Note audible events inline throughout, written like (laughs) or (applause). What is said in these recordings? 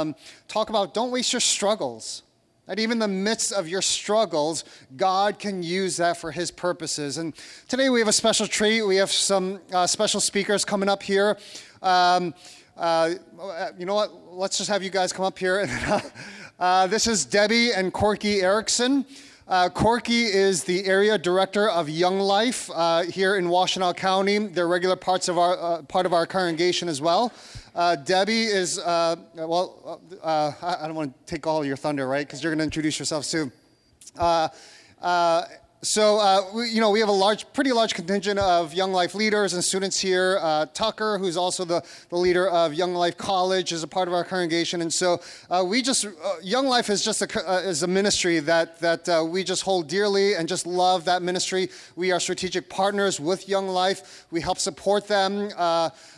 um, talk about don't waste your struggles. That even in the midst of your struggles, God can use that for His purposes. And today we have a special treat. We have some uh, special speakers coming up here. Um, uh, you know what? Let's just have you guys come up here. (laughs) uh, this is Debbie and Corky Erickson. Uh, Corky is the area director of Young Life uh, here in Washtenaw County. They're regular parts of our uh, part of our congregation as well. Uh, Debbie is uh, well. Uh, I don't want to take all your thunder, right? Because you're going to introduce yourself soon. So, uh, you know, we have a large, pretty large contingent of Young Life leaders and students here. Uh, Tucker, who's also the, the leader of Young Life College, is a part of our congregation. And so uh, we just, uh, Young Life is just a, uh, is a ministry that, that uh, we just hold dearly and just love that ministry. We are strategic partners with Young Life. We help support them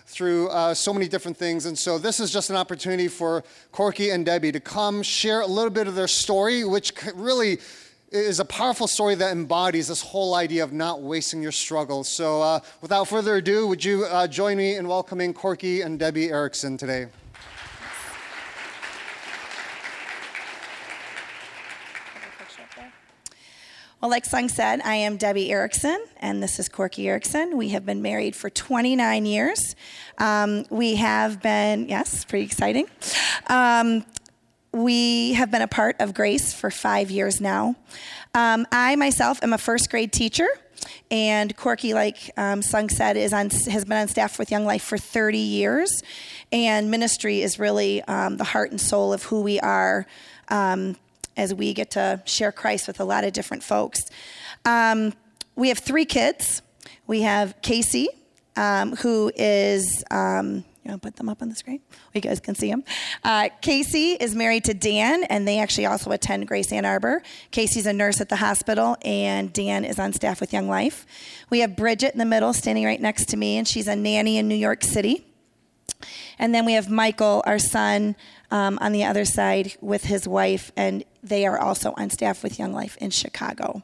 through so many different things. And so this is just an opportunity for Corky and Debbie to come share a little bit of their story, which really is a powerful story that embodies this whole idea of not wasting your struggles. So, uh, without further ado, would you uh, join me in welcoming Corky and Debbie Erickson today? Well, like Sung said, I am Debbie Erickson, and this is Corky Erickson. We have been married for 29 years. Um, we have been, yes, pretty exciting. Um, we have been a part of Grace for five years now. Um, I myself am a first grade teacher, and Corky, like um, Sung said, is on, has been on staff with Young Life for 30 years. And ministry is really um, the heart and soul of who we are um, as we get to share Christ with a lot of different folks. Um, we have three kids. We have Casey, um, who is you know, put them up on the screen. You guys can see them. Uh, Casey is married to Dan, and they actually also attend Grace Ann Arbor. Casey's a nurse at the hospital, and Dan is on staff with Young Life. We have Bridget in the middle, standing right next to me, and she's a nanny in New York City. And then we have Michael, our son, um, on the other side with his wife, and they are also on staff with Young Life in Chicago.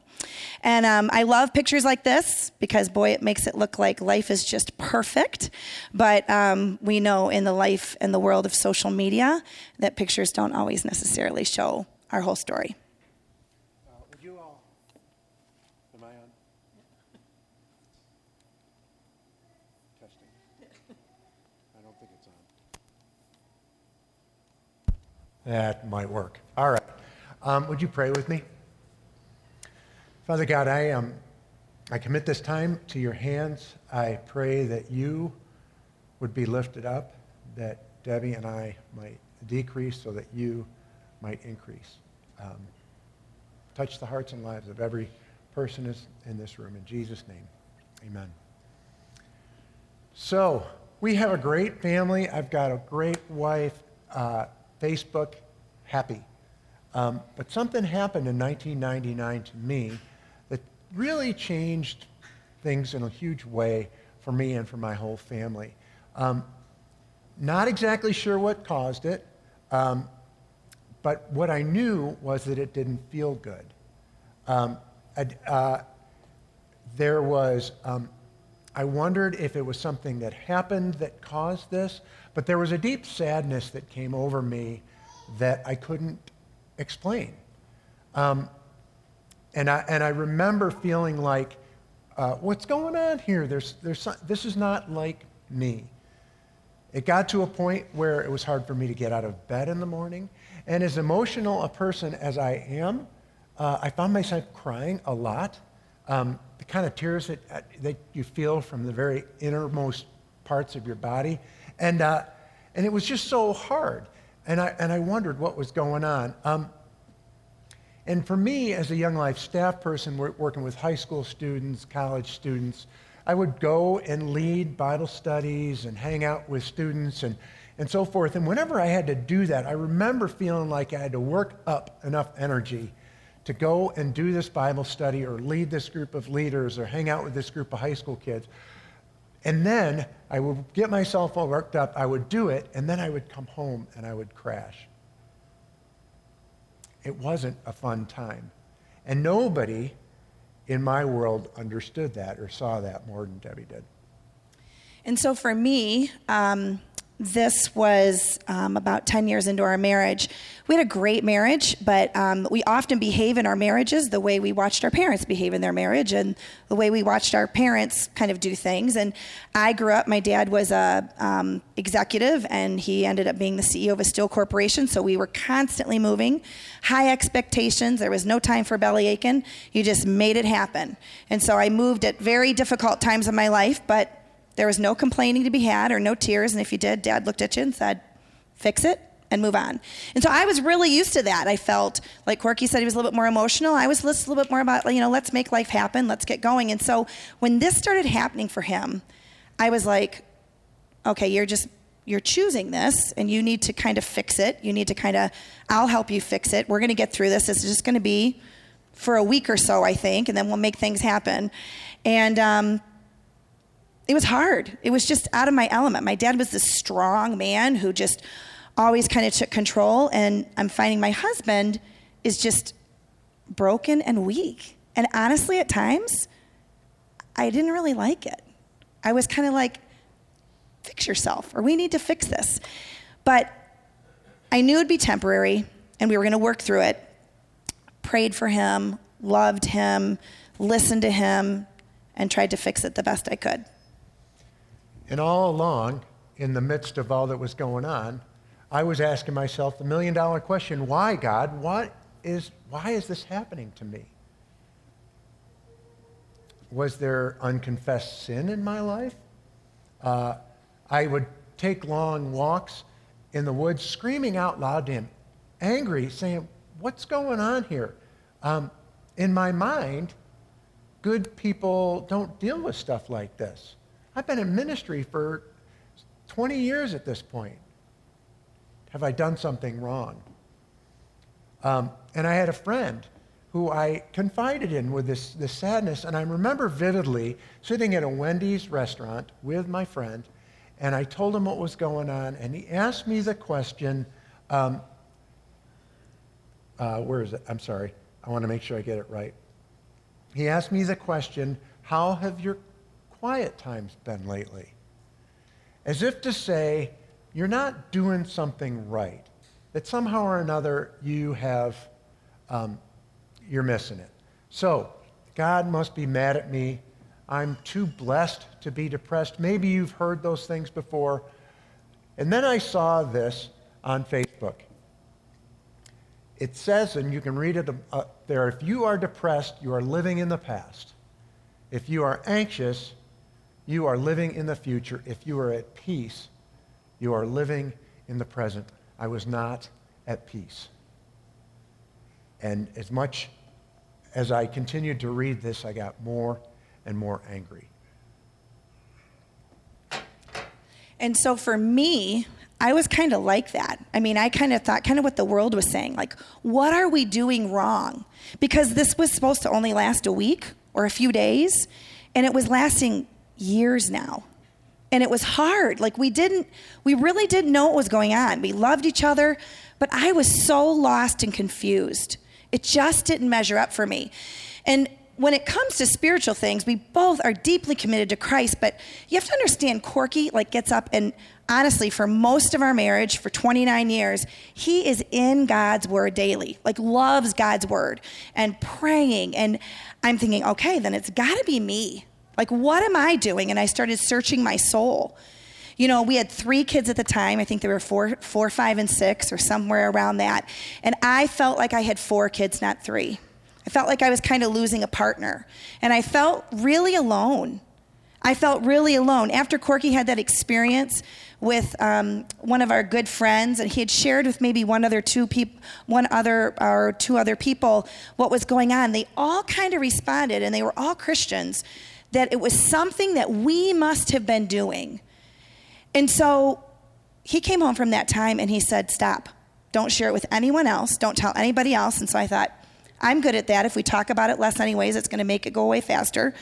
And um, I love pictures like this because, boy, it makes it look like life is just perfect. But um, we know in the life and the world of social media that pictures don't always necessarily show our whole story. That might work. All right. Um, would you pray with me? Father God, I, um, I commit this time to your hands. I pray that you would be lifted up, that Debbie and I might decrease so that you might increase. Um, touch the hearts and lives of every person in this room. In Jesus' name, amen. So, we have a great family. I've got a great wife. Uh, Facebook, happy. Um, but something happened in 1999 to me that really changed things in a huge way for me and for my whole family. Um, not exactly sure what caused it, um, but what I knew was that it didn't feel good. Um, uh, there was, um, I wondered if it was something that happened that caused this, but there was a deep sadness that came over me that I couldn't explain. Um, and, I, and I remember feeling like, uh, what's going on here? There's, there's, this is not like me. It got to a point where it was hard for me to get out of bed in the morning. And as emotional a person as I am, uh, I found myself crying a lot. Um, the kind of tears that, that you feel from the very innermost parts of your body. And, uh, and it was just so hard. And I, and I wondered what was going on. Um, and for me, as a Young Life staff person working with high school students, college students, I would go and lead Bible studies and hang out with students and, and so forth. And whenever I had to do that, I remember feeling like I had to work up enough energy to go and do this Bible study or lead this group of leaders or hang out with this group of high school kids and then I would get myself all worked up, I would do it, and then I would come home and I would crash. It wasn't a fun time. And nobody in my world understood that or saw that more than Debbie did. And so for me, um, this was um, about 10 years into our marriage. We had a great marriage, but um, we often behave in our marriages the way we watched our parents behave in their marriage and the way we watched our parents kind of do things. And I grew up, my dad was a um, executive and he ended up being the CEO of a steel corporation. So we were constantly moving, high expectations. There was no time for belly aching. You just made it happen. And so I moved at very difficult times in my life, but there was no complaining to be had or no tears. And if you did, dad looked at you and said, fix it and move on. And so I was really used to that. I felt like Corky said he was a little bit more emotional. I was a little bit more about, you know, let's make life happen, let's get going. And so when this started happening for him, I was like, okay, you're just, you're choosing this and you need to kind of fix it. You need to kind of, I'll help you fix it. We're going to get through this. It's just going to be for a week or so, I think, and then we'll make things happen. And, um, it was hard. It was just out of my element. My dad was this strong man who just always kind of took control, and I'm finding my husband is just broken and weak. And honestly, at times, I didn't really like it. I was kind of like, fix yourself, or we need to fix this. But I knew it'd be temporary, and we were going to work through it. Prayed for him, loved him, listened to him, and tried to fix it the best I could. And all along, in the midst of all that was going on, I was asking myself the million dollar question why, God? What is, why is this happening to me? Was there unconfessed sin in my life? Uh, I would take long walks in the woods, screaming out loud to him, angry, saying, What's going on here? Um, in my mind, good people don't deal with stuff like this. I've been in ministry for 20 years at this point. Have I done something wrong? Um, and I had a friend who I confided in with this, this sadness, and I remember vividly sitting at a Wendy's restaurant with my friend, and I told him what was going on, and he asked me the question, um, uh, where is it? I'm sorry. I want to make sure I get it right. He asked me the question, How have your quiet times been lately? As if to say, you're not doing something right, that somehow or another you have, um, you're missing it. So, God must be mad at me. I'm too blessed to be depressed. Maybe you've heard those things before. And then I saw this on Facebook. It says, and you can read it uh, there if you are depressed, you are living in the past. If you are anxious, you are living in the future. If you are at peace, you are living in the present. I was not at peace. And as much as I continued to read this, I got more and more angry. And so for me, I was kind of like that. I mean, I kind of thought kind of what the world was saying like, what are we doing wrong? Because this was supposed to only last a week or a few days, and it was lasting years now. And it was hard. Like we didn't, we really didn't know what was going on. We loved each other, but I was so lost and confused. It just didn't measure up for me. And when it comes to spiritual things, we both are deeply committed to Christ, but you have to understand Corky like gets up and honestly for most of our marriage for 29 years, he is in God's word daily. Like loves God's word and praying and I'm thinking, okay, then it's got to be me. Like, what am I doing? And I started searching my soul. You know, we had three kids at the time. I think they were four, four, five, and six, or somewhere around that. And I felt like I had four kids, not three. I felt like I was kind of losing a partner. And I felt really alone. I felt really alone. After Corky had that experience with um, one of our good friends, and he had shared with maybe one other two people, one other or two other people what was going on. They all kind of responded, and they were all Christians that it was something that we must have been doing. And so he came home from that time and he said, Stop. Don't share it with anyone else. Don't tell anybody else. And so I thought, I'm good at that. If we talk about it less, anyways, it's going to make it go away faster.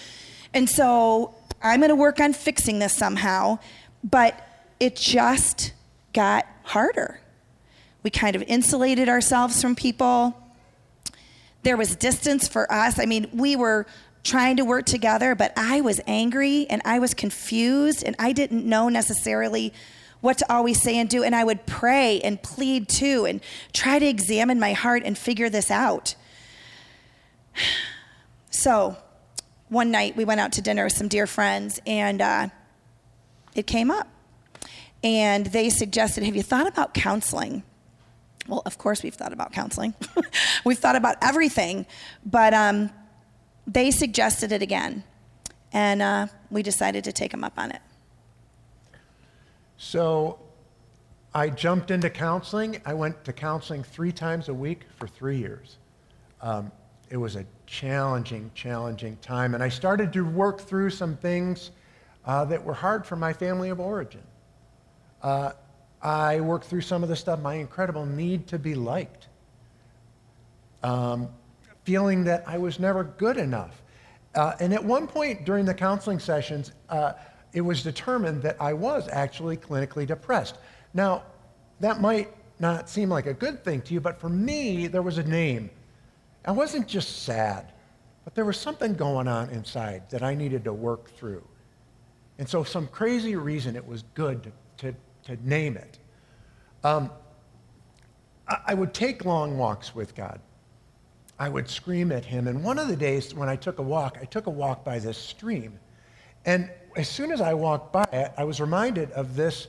And so I'm going to work on fixing this somehow. But it just got harder. We kind of insulated ourselves from people. There was distance for us. I mean, we were trying to work together, but I was angry and I was confused and I didn't know necessarily what to always say and do. And I would pray and plead too and try to examine my heart and figure this out. (sighs) So one night we went out to dinner with some dear friends and uh, it came up. And they suggested, Have you thought about counseling? Well, of course, we've thought about counseling. (laughs) we've thought about everything, but um, they suggested it again. And uh, we decided to take them up on it. So I jumped into counseling. I went to counseling three times a week for three years. Um, it was a challenging, challenging time. And I started to work through some things uh, that were hard for my family of origin. Uh, I worked through some of the stuff, my incredible need to be liked, um, feeling that I was never good enough. Uh, and at one point during the counseling sessions, uh, it was determined that I was actually clinically depressed. Now, that might not seem like a good thing to you, but for me, there was a name I wasn't just sad, but there was something going on inside that I needed to work through. And so, some crazy reason, it was good to, to, to name it. Um, I, I would take long walks with God. I would scream at him. And one of the days when I took a walk, I took a walk by this stream. And as soon as I walked by it, I was reminded of this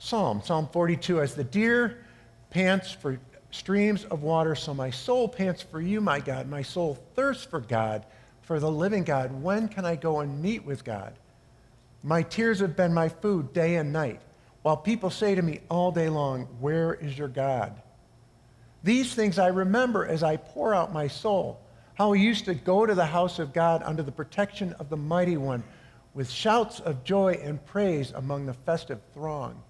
psalm, Psalm 42, as the deer pants for streams of water. So my soul pants for you, my God. My soul thirsts for God, for the living God. When can I go and meet with God? My tears have been my food day and night, while people say to me all day long, Where is your God? These things I remember as I pour out my soul, how we used to go to the house of God under the protection of the Mighty One with shouts of joy and praise among the festive throng.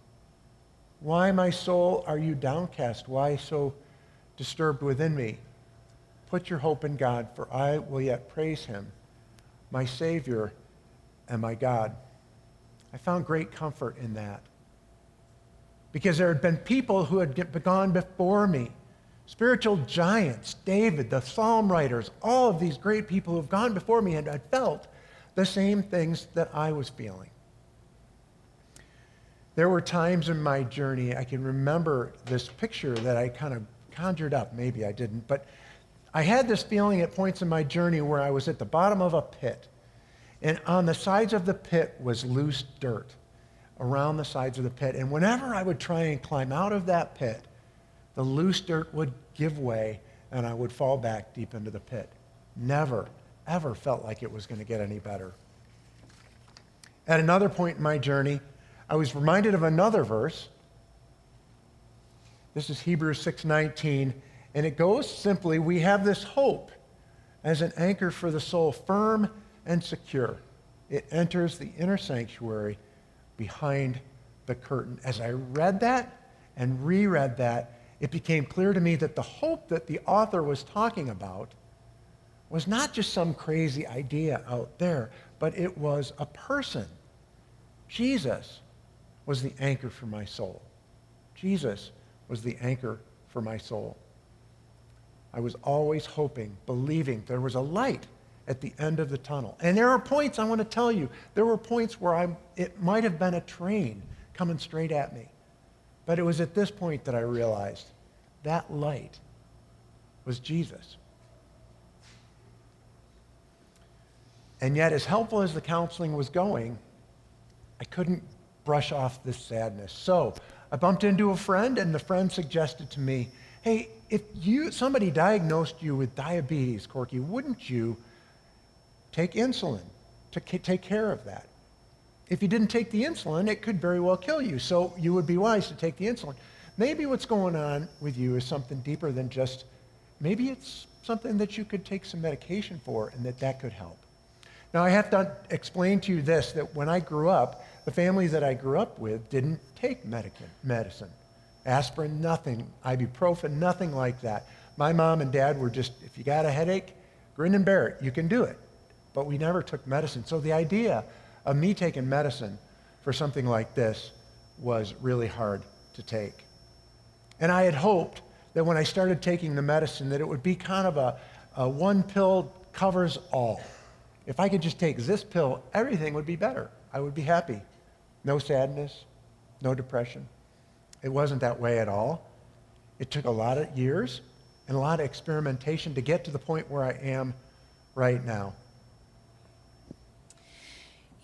Why, my soul, are you downcast? Why so disturbed within me? Put your hope in God, for I will yet praise him, my Savior and my God. I found great comfort in that. Because there had been people who had gone before me, spiritual giants, David, the psalm writers, all of these great people who have gone before me had felt the same things that I was feeling. There were times in my journey, I can remember this picture that I kind of conjured up. Maybe I didn't, but I had this feeling at points in my journey where I was at the bottom of a pit. And on the sides of the pit was loose dirt around the sides of the pit. And whenever I would try and climb out of that pit, the loose dirt would give way and I would fall back deep into the pit. Never, ever felt like it was going to get any better. At another point in my journey, I was reminded of another verse. This is Hebrews 6:19, and it goes simply, we have this hope as an anchor for the soul, firm and secure. It enters the inner sanctuary behind the curtain. As I read that and reread that, it became clear to me that the hope that the author was talking about was not just some crazy idea out there, but it was a person, Jesus, was the anchor for my soul. Jesus was the anchor for my soul. I was always hoping, believing there was a light at the end of the tunnel. And there are points, I want to tell you, there were points where I, it might have been a train coming straight at me. But it was at this point that I realized that light was Jesus. And yet, as helpful as the counseling was going, I couldn't brush off this sadness. So I bumped into a friend, and the friend suggested to me, hey, if you, somebody diagnosed you with diabetes, Corky, wouldn't you take insulin to take care of that? If you didn't take the insulin, it could very well kill you. So you would be wise to take the insulin. Maybe what's going on with you is something deeper than just, maybe it's something that you could take some medication for and that that could help. Now, I have to explain to you this that when I grew up, the family that I grew up with didn't take medicine. Aspirin, nothing. Ibuprofen, nothing like that. My mom and dad were just, if you got a headache, grin and bear it. You can do it. But we never took medicine. So the idea of me taking medicine for something like this was really hard to take. And I had hoped that when I started taking the medicine that it would be kind of a, a one pill covers all. If I could just take this pill, everything would be better. I would be happy. No sadness, no depression. It wasn't that way at all. It took a lot of years and a lot of experimentation to get to the point where I am right now.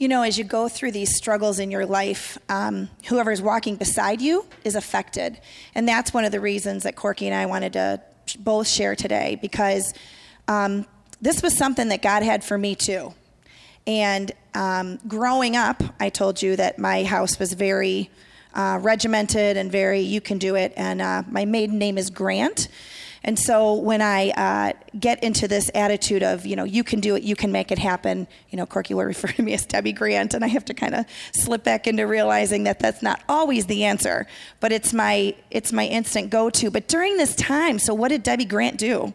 You know, as you go through these struggles in your life, um, whoever is walking beside you is affected. And that's one of the reasons that Corky and I wanted to both share today because um, this was something that God had for me too. And um, growing up, I told you that my house was very uh, regimented and very, you can do it. And uh, my maiden name is Grant. And so when I uh, get into this attitude of, you know, you can do it, you can make it happen, you know, Corky will (laughs) refer to me as Debbie Grant, and I have to kind of slip back into realizing that that's not always the answer, but it's my it's my instant go-to. But during this time, so what did Debbie Grant do?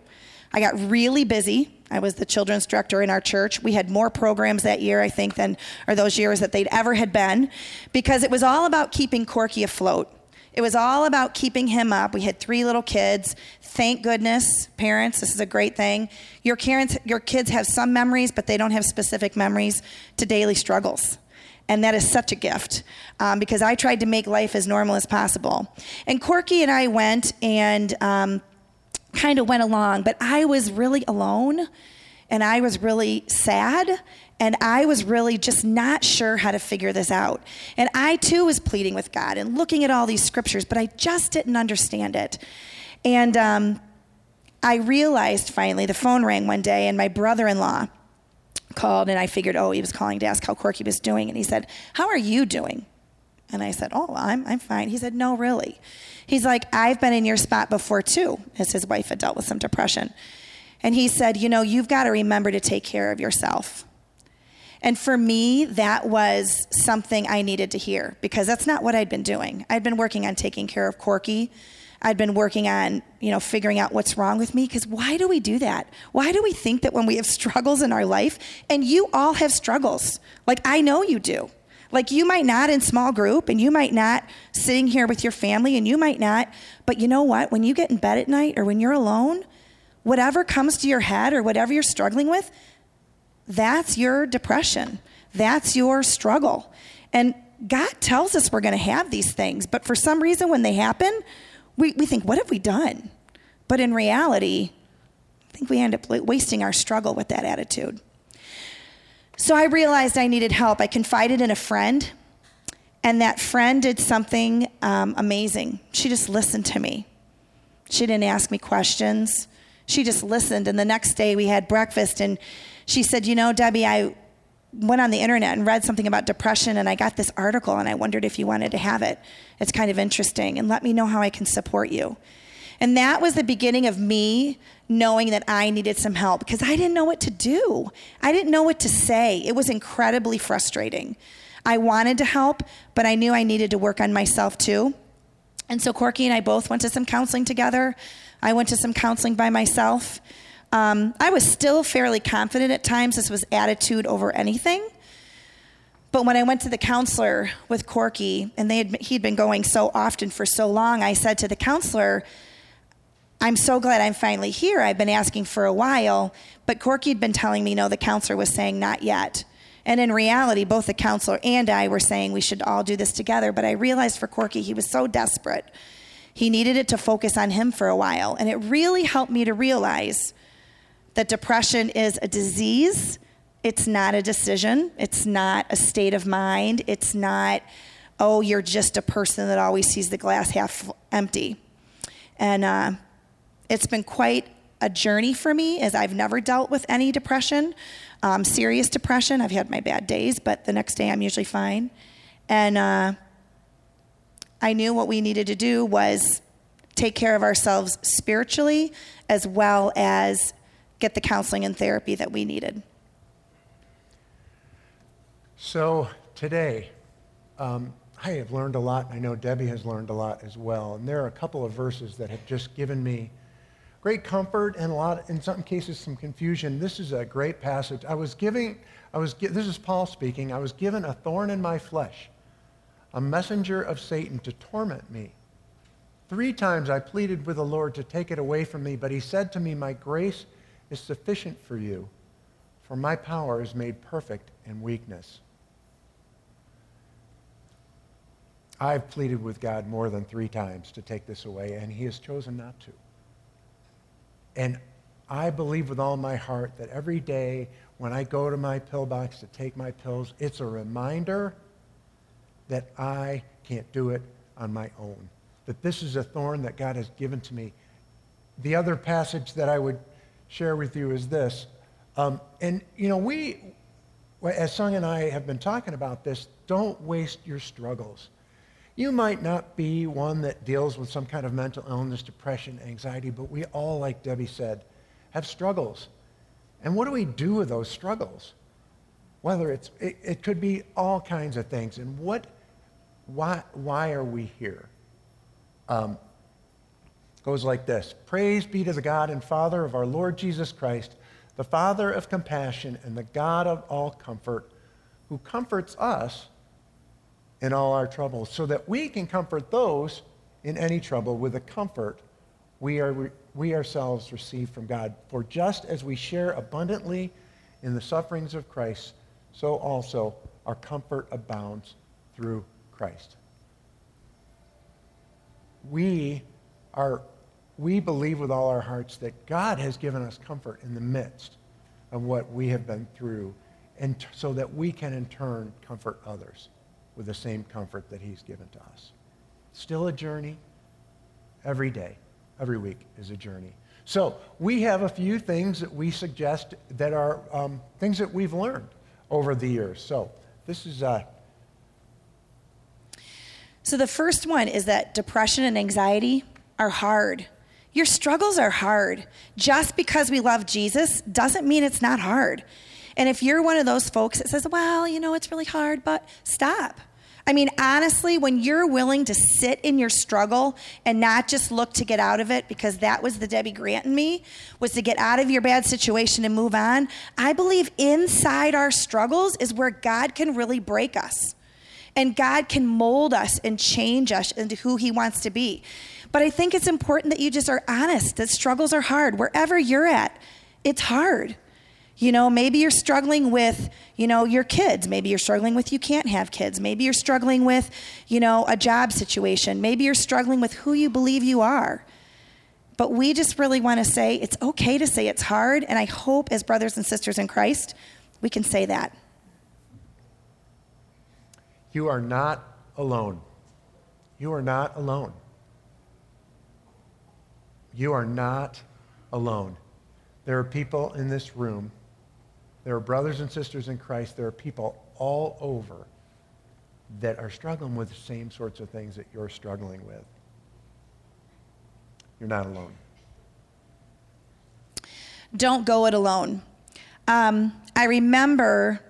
I got really busy. I was the children's director in our church. We had more programs that year, I think, than or those years that they'd ever had been, because it was all about keeping Corky afloat. It was all about keeping him up. We had three little kids. Thank goodness, parents, this is a great thing. Your, parents, your kids have some memories, but they don't have specific memories to daily struggles. And that is such a gift um, because I tried to make life as normal as possible. And Corky and I went and um, kind of went along, but I was really alone and I was really sad and I was really just not sure how to figure this out. And I too was pleading with God and looking at all these scriptures, but I just didn't understand it. And um, I realized finally, the phone rang one day, and my brother in law called, and I figured, oh, he was calling to ask how Corky was doing. And he said, How are you doing? And I said, Oh, I'm, I'm fine. He said, No, really. He's like, I've been in your spot before too, as his wife had dealt with some depression. And he said, You know, you've got to remember to take care of yourself. And for me, that was something I needed to hear because that's not what I'd been doing. I'd been working on taking care of Corky. I'd been working on, you know, figuring out what's wrong with me because why do we do that? Why do we think that when we have (laughs) struggles in our life, and you all have struggles, like I know you do. Like you might not in small group and you might not sitting here with your family and you might not, but you know what? When you get in bed at night or when you're alone, whatever comes to your head or whatever you're struggling with, that's your depression. That's your struggle. And God tells us we're going to have these things, but for some reason, when they happen, we, we think, what have we done? But in reality, I think we end up wasting our struggle with that attitude. So I realized I needed help. I confided in a friend, and that friend did something um, amazing. She just listened to me. She didn't ask me questions. She just listened. And the next day we had breakfast, and she said, You know, Debbie, I went on the internet and read something about depression, and I got this article, and I wondered if you wanted to have it. It's kind of interesting, and let me know how I can support you. And that was the beginning of me knowing that I needed some help because I didn't know what to do. I didn't know what to say. It was incredibly frustrating. I wanted to help, but I knew I needed to work on myself too. And so Corky and I both went to some counseling together. I went to some counseling by myself. Um, I was still fairly confident at times. This was attitude over anything. But when I went to the counselor with Corky, and they had, he'd been going so often for so long, I said to the counselor, I'm so glad I'm finally here. I've been asking for a while, but Corky had been telling me no, the counselor was saying not yet. And in reality, both the counselor and I were saying we should all do this together. But I realized for Corky, he was so desperate. He needed it to focus on him for a while. And it really helped me to realize that depression is a disease. It's not a decision. It's not a state of mind. It's not, oh, you're just a person that always sees the glass half empty. And uh, it's been quite a journey for me as I've never dealt with any depression, um, serious depression. I've had my bad days, but the next day I'm usually fine. And uh, I knew what we needed to do was take care of ourselves spiritually as well as get the counseling and therapy that we needed. So today, um, I have learned a lot. I know Debbie has learned a lot as well. And there are a couple of verses that have just given me great comfort and a lot, in some cases, some confusion. This is a great passage. I was giving, I was, this is Paul speaking. I was given a thorn in my flesh, a messenger of Satan to torment me. Three times I pleaded with the Lord to take it away from me, but he said to me, My grace is sufficient for you, for my power is made perfect in weakness. I've pleaded with God more than three times to take this away, and He has chosen not to. And I believe with all my heart that every day when I go to my pill box to take my pills, it's a reminder that I can't do it on my own. That this is a thorn that God has given to me. The other passage that I would share with you is this. Um, and, you know, we, as Sung and I have been talking about this, don't waste your struggles. You might not be one that deals with some kind of mental illness, depression, anxiety, but we all, like Debbie said, have struggles. And what do we do with those struggles? Whether it's, it, it could be all kinds of things. And what, why, why are we here? Um, goes like this Praise be to the God and Father of our Lord Jesus Christ, the Father of compassion and the God of all comfort, who comforts us in all our troubles, so that we can comfort those in any trouble with the comfort we, are, we ourselves receive from God. For just as we share abundantly in the sufferings of Christ, so also our comfort abounds through Christ. We are we believe with all our hearts that God has given us comfort in the midst of what we have been through, and t- so that we can in turn comfort others with the same comfort that He's given to us. Still a journey. Every day, every week is a journey. So we have a few things that we suggest that are um, things that we've learned over the years. So this is. Uh, so the first one is that depression and anxiety are hard. Your struggles are hard. Just because we love Jesus doesn't mean it's not hard. And if you're one of those folks that says, well, you know, it's really hard, but stop. I mean, honestly, when you're willing to sit in your struggle and not just look to get out of it, because that was the Debbie Grant in me, was to get out of your bad situation and move on. I believe inside our struggles is where God can really break us. And God can mold us and change us into who He wants to be. But I think it's important that you just are honest that struggles are hard. Wherever you're at, it's hard. You know, maybe you're struggling with, you know, your kids. Maybe you're struggling with you can't have kids. Maybe you're struggling with, you know, a job situation. Maybe you're struggling with who you believe you are. But we just really want to say it's okay to say it's hard. And I hope, as brothers and sisters in Christ, we can say that. You are not alone. You are not alone. You are not alone. There are people in this room there are brothers and sisters in Christ. There are people all over that are struggling with the same sorts of things that you're struggling with. You're not alone. Don't go it alone. Um, I remember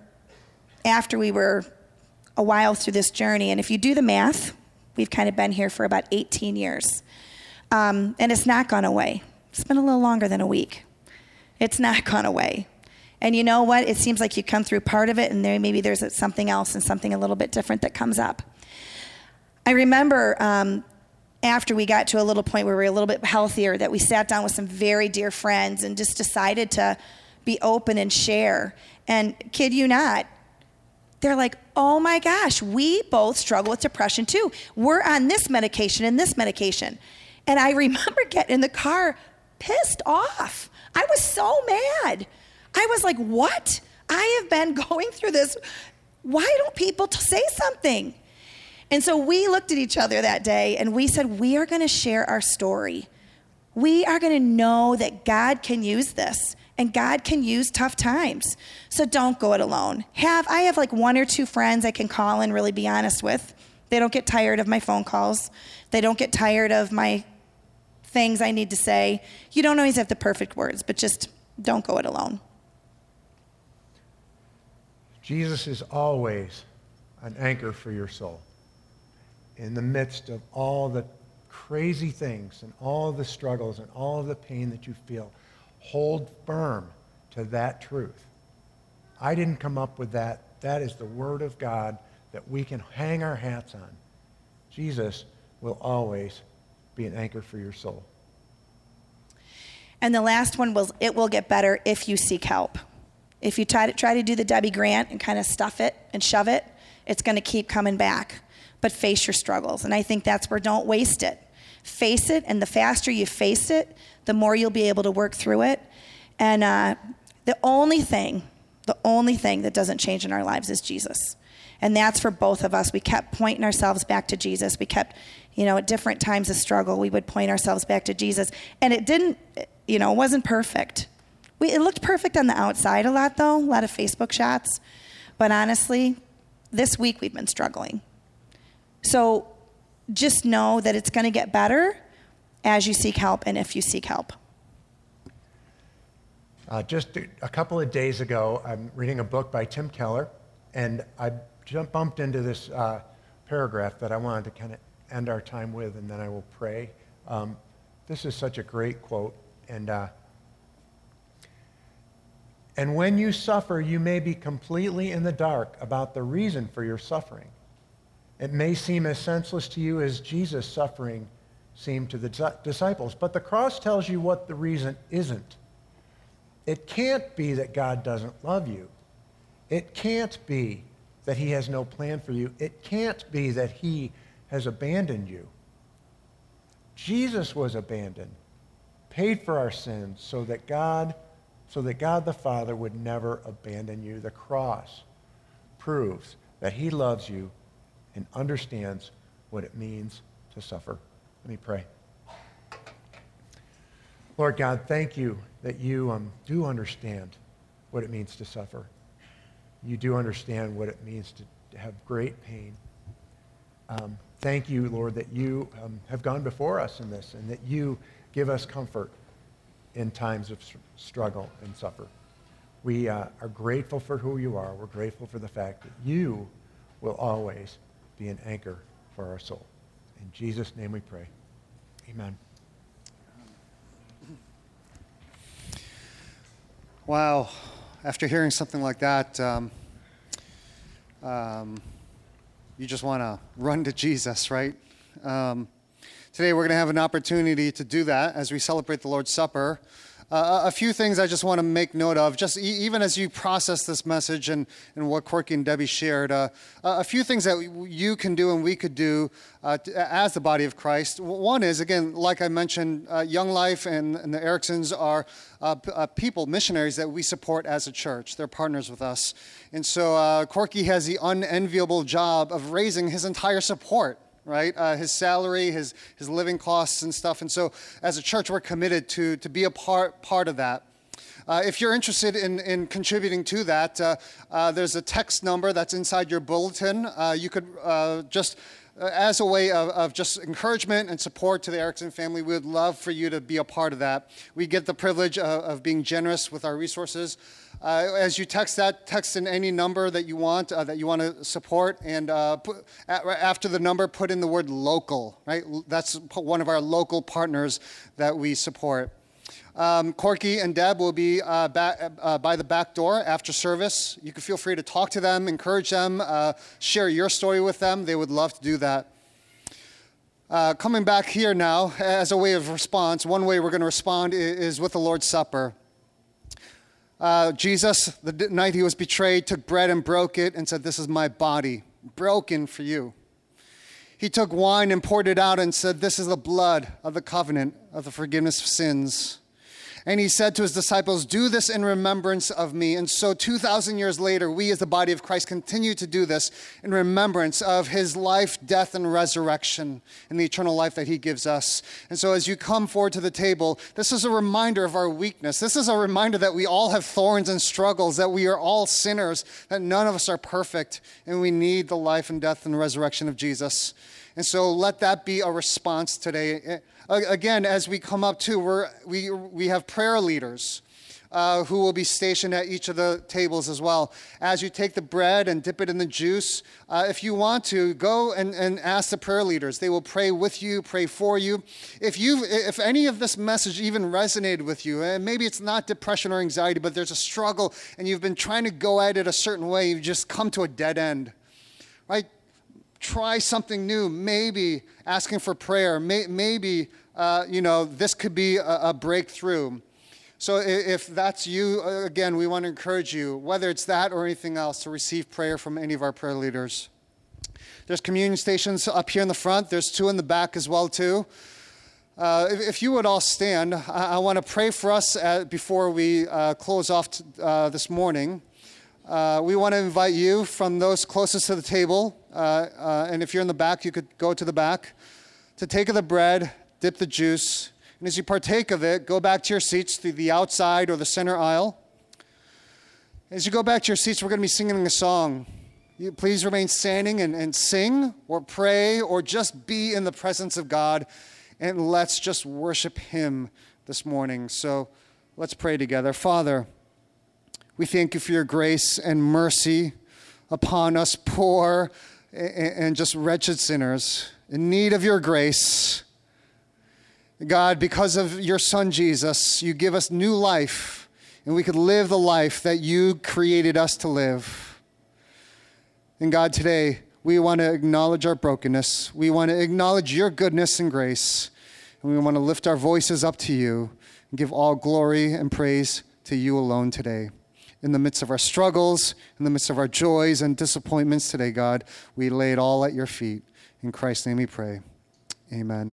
after we were a while through this journey, and if you do the math, we've kind of been here for about 18 years. Um, and it's not gone away. It's been a little longer than a week. It's not gone away. And you know what? It seems like you come through part of it, and there maybe there's something else and something a little bit different that comes up. I remember um, after we got to a little point where we were a little bit healthier that we sat down with some very dear friends and just decided to be open and share. And kid you not, they're like, oh my gosh, we both struggle with depression too. We're on this medication and this medication. And I (laughs) remember getting in the car pissed off. I was so mad I was like, what? I have been (laughs) going through this. Why don't people say something? And so we looked at each other that day and we said, we are going to share our story. We are going to know that God can use this and God can use tough times. So don't go it alone. Have I have like one or two friends I can call and really be honest with. They don't get tired of my phone calls. They don't get tired of my things I need to say. You don't always have the perfect words, but just don't go it alone. Jesus is always an anchor for your soul. In the midst of all the crazy things and all the struggles and all the pain that you feel, hold firm to that truth. I didn't come up with that. That is the Word of God that we can hang our hats on. Jesus will always be an anchor for your soul. And the last one was it will get better if you seek help. If you try to, try to do the Debbie Grant and kind of stuff it and shove it, it's going to keep coming back. but face your struggles. And I think that's where don't waste it. Face it, and the faster you face it, the more you'll be able to work through it. And uh, the only thing, the only thing that doesn't change in our lives is Jesus. And that's for both of us. We kept pointing ourselves back to Jesus. We kept, you know, at different times of struggle, we would point ourselves back to Jesus. And it didn't, you know, it wasn't perfect. We, it looked perfect on the outside a lot, though, a lot of Facebook shots. But honestly, this week we've been struggling. So just know that it's going to get better as you seek help and if you seek help. Uh, just a couple of days ago, I'm reading a book by Tim Keller, and I jumped, bumped into this uh, paragraph that I wanted to kind of end our time with, and then I will pray. Um, this is such a great quote, and uh, and when you suffer, you may be completely in the dark about the reason for your suffering. It may seem as senseless to you as Jesus' suffering seemed to the disciples, but the cross tells you what the reason isn't. It can't be that God doesn't love you. It can't be that he has no plan for you. It can't be that he has abandoned you. Jesus was abandoned, paid for our sins so that God so that God the Father would never abandon you. The cross proves that he loves you and understands what it means to suffer. Let me pray. Lord God, thank you that you um, do understand what it means to suffer. You do understand what it means to, to have great pain. Um, thank you, Lord, that you um, have gone before us in this and that you give us comfort in times of struggle and suffer. We uh, are grateful for who you are. We're grateful for the fact that you will always be an anchor for our soul. In Jesus' name we pray. Amen. Wow. After hearing something like that, um, um, you just want to run to Jesus, right? Um, today we're going to have an opportunity to do that as we celebrate the Lord's Supper. Uh, a few things I just want to make note of, just e- even as you process this message and, and what Corky and Debbie shared, uh, a few things that you can do and we could do uh, as the body of Christ. One is, again, like I mentioned, uh, Young Life and, and, the Ericksons are uh, uh, people, missionaries that we support as a church. They're partners with us. And so Corky has the unenviable job of raising his entire support right? Uh, his salary, his, his living costs and stuff. And so as a church, we're committed to, to be a part, part of that. Uh, if you're interested in, in contributing to that, uh, uh there's a text number that's inside your bulletin. Uh, you could uh, just as a way of, of, just encouragement and support to the Erickson family, we would love for you to be a part of that. We get the privilege of, of being generous with our resources. Uh, as you text that, text in any number that you want, uh, that you want to support, and uh, put, after the number, put in the word local, right? That's one of our local partners that we support. Um, Corky and Deb will be uh, back, uh, by the back door after service. You can feel free to talk to them, encourage them, uh, share your story with them. They would love to do that. Uh, coming back here now, as a way of response, one way we're going to respond is, is with the Lord's Supper. Uh, Jesus, the night he was betrayed, took bread and broke it and said, This is my body, broken for you. He took wine and poured it out and said, This is the blood of the covenant of the forgiveness of sins. And he said to his disciples, Do this in remembrance of me. And so, 2,000 years later, we as the body of Christ continue to do this in remembrance of his life, death, and resurrection and the eternal life that he gives us. And so, as you come forward to the table, this is a reminder of our weakness. This is a reminder that we all have thorns and struggles, that we are all sinners, that none of us are perfect, and we need the life and death and resurrection of Jesus. And so, let that be a response today again, as we come up to, we're, we, we have prayer leaders. Uh, who will be stationed at each of the tables as well. As you take the bread and dip it in the juice, uh, if you want to, go and, and ask the prayer leaders. They will pray with you, pray for you. If, you if any of this message even resonated with you, and maybe it's not depression or anxiety, but there's a struggle and you've been trying to go at it a certain way, you've just come to a dead end, right? Try something new. Maybe asking for prayer. May, maybe, uh, you know, this could be a, a breakthrough. So if that's you, uh, again, we want to encourage you, whether it's that or anything else, to receive prayer from any of our prayer leaders. There's communion stations up here in the front. There's two in the back as well too. Uh, if, if, you would all stand, I, I want to pray for us at, before we uh, close off t- uh, this morning. Uh, we want to invite you from those closest to the table, Uh, uh, and if you're in the back, you could go to the back, to take of the bread, dip the juice, and as you partake of it, go back to your seats through the outside or the center aisle. As you go back to your seats, we're going to be singing a song. You please remain standing and, and sing or pray or just be in the presence of God, and let's just worship Him this morning. So let's pray together. Father, we thank you for your grace and mercy upon us, poor and just wretched sinners in need of your grace. God, because of your Son Jesus, you give us new life, and we could live the life that you created us to live. And God, today, we want to acknowledge our brokenness. We want to acknowledge your goodness and grace. And we want to lift our voices up to you and give all glory and praise to you alone today in the midst of our struggles, in the midst of our joys and disappointments today, God. We lay it all at your feet. In Christ's name we pray. Amen.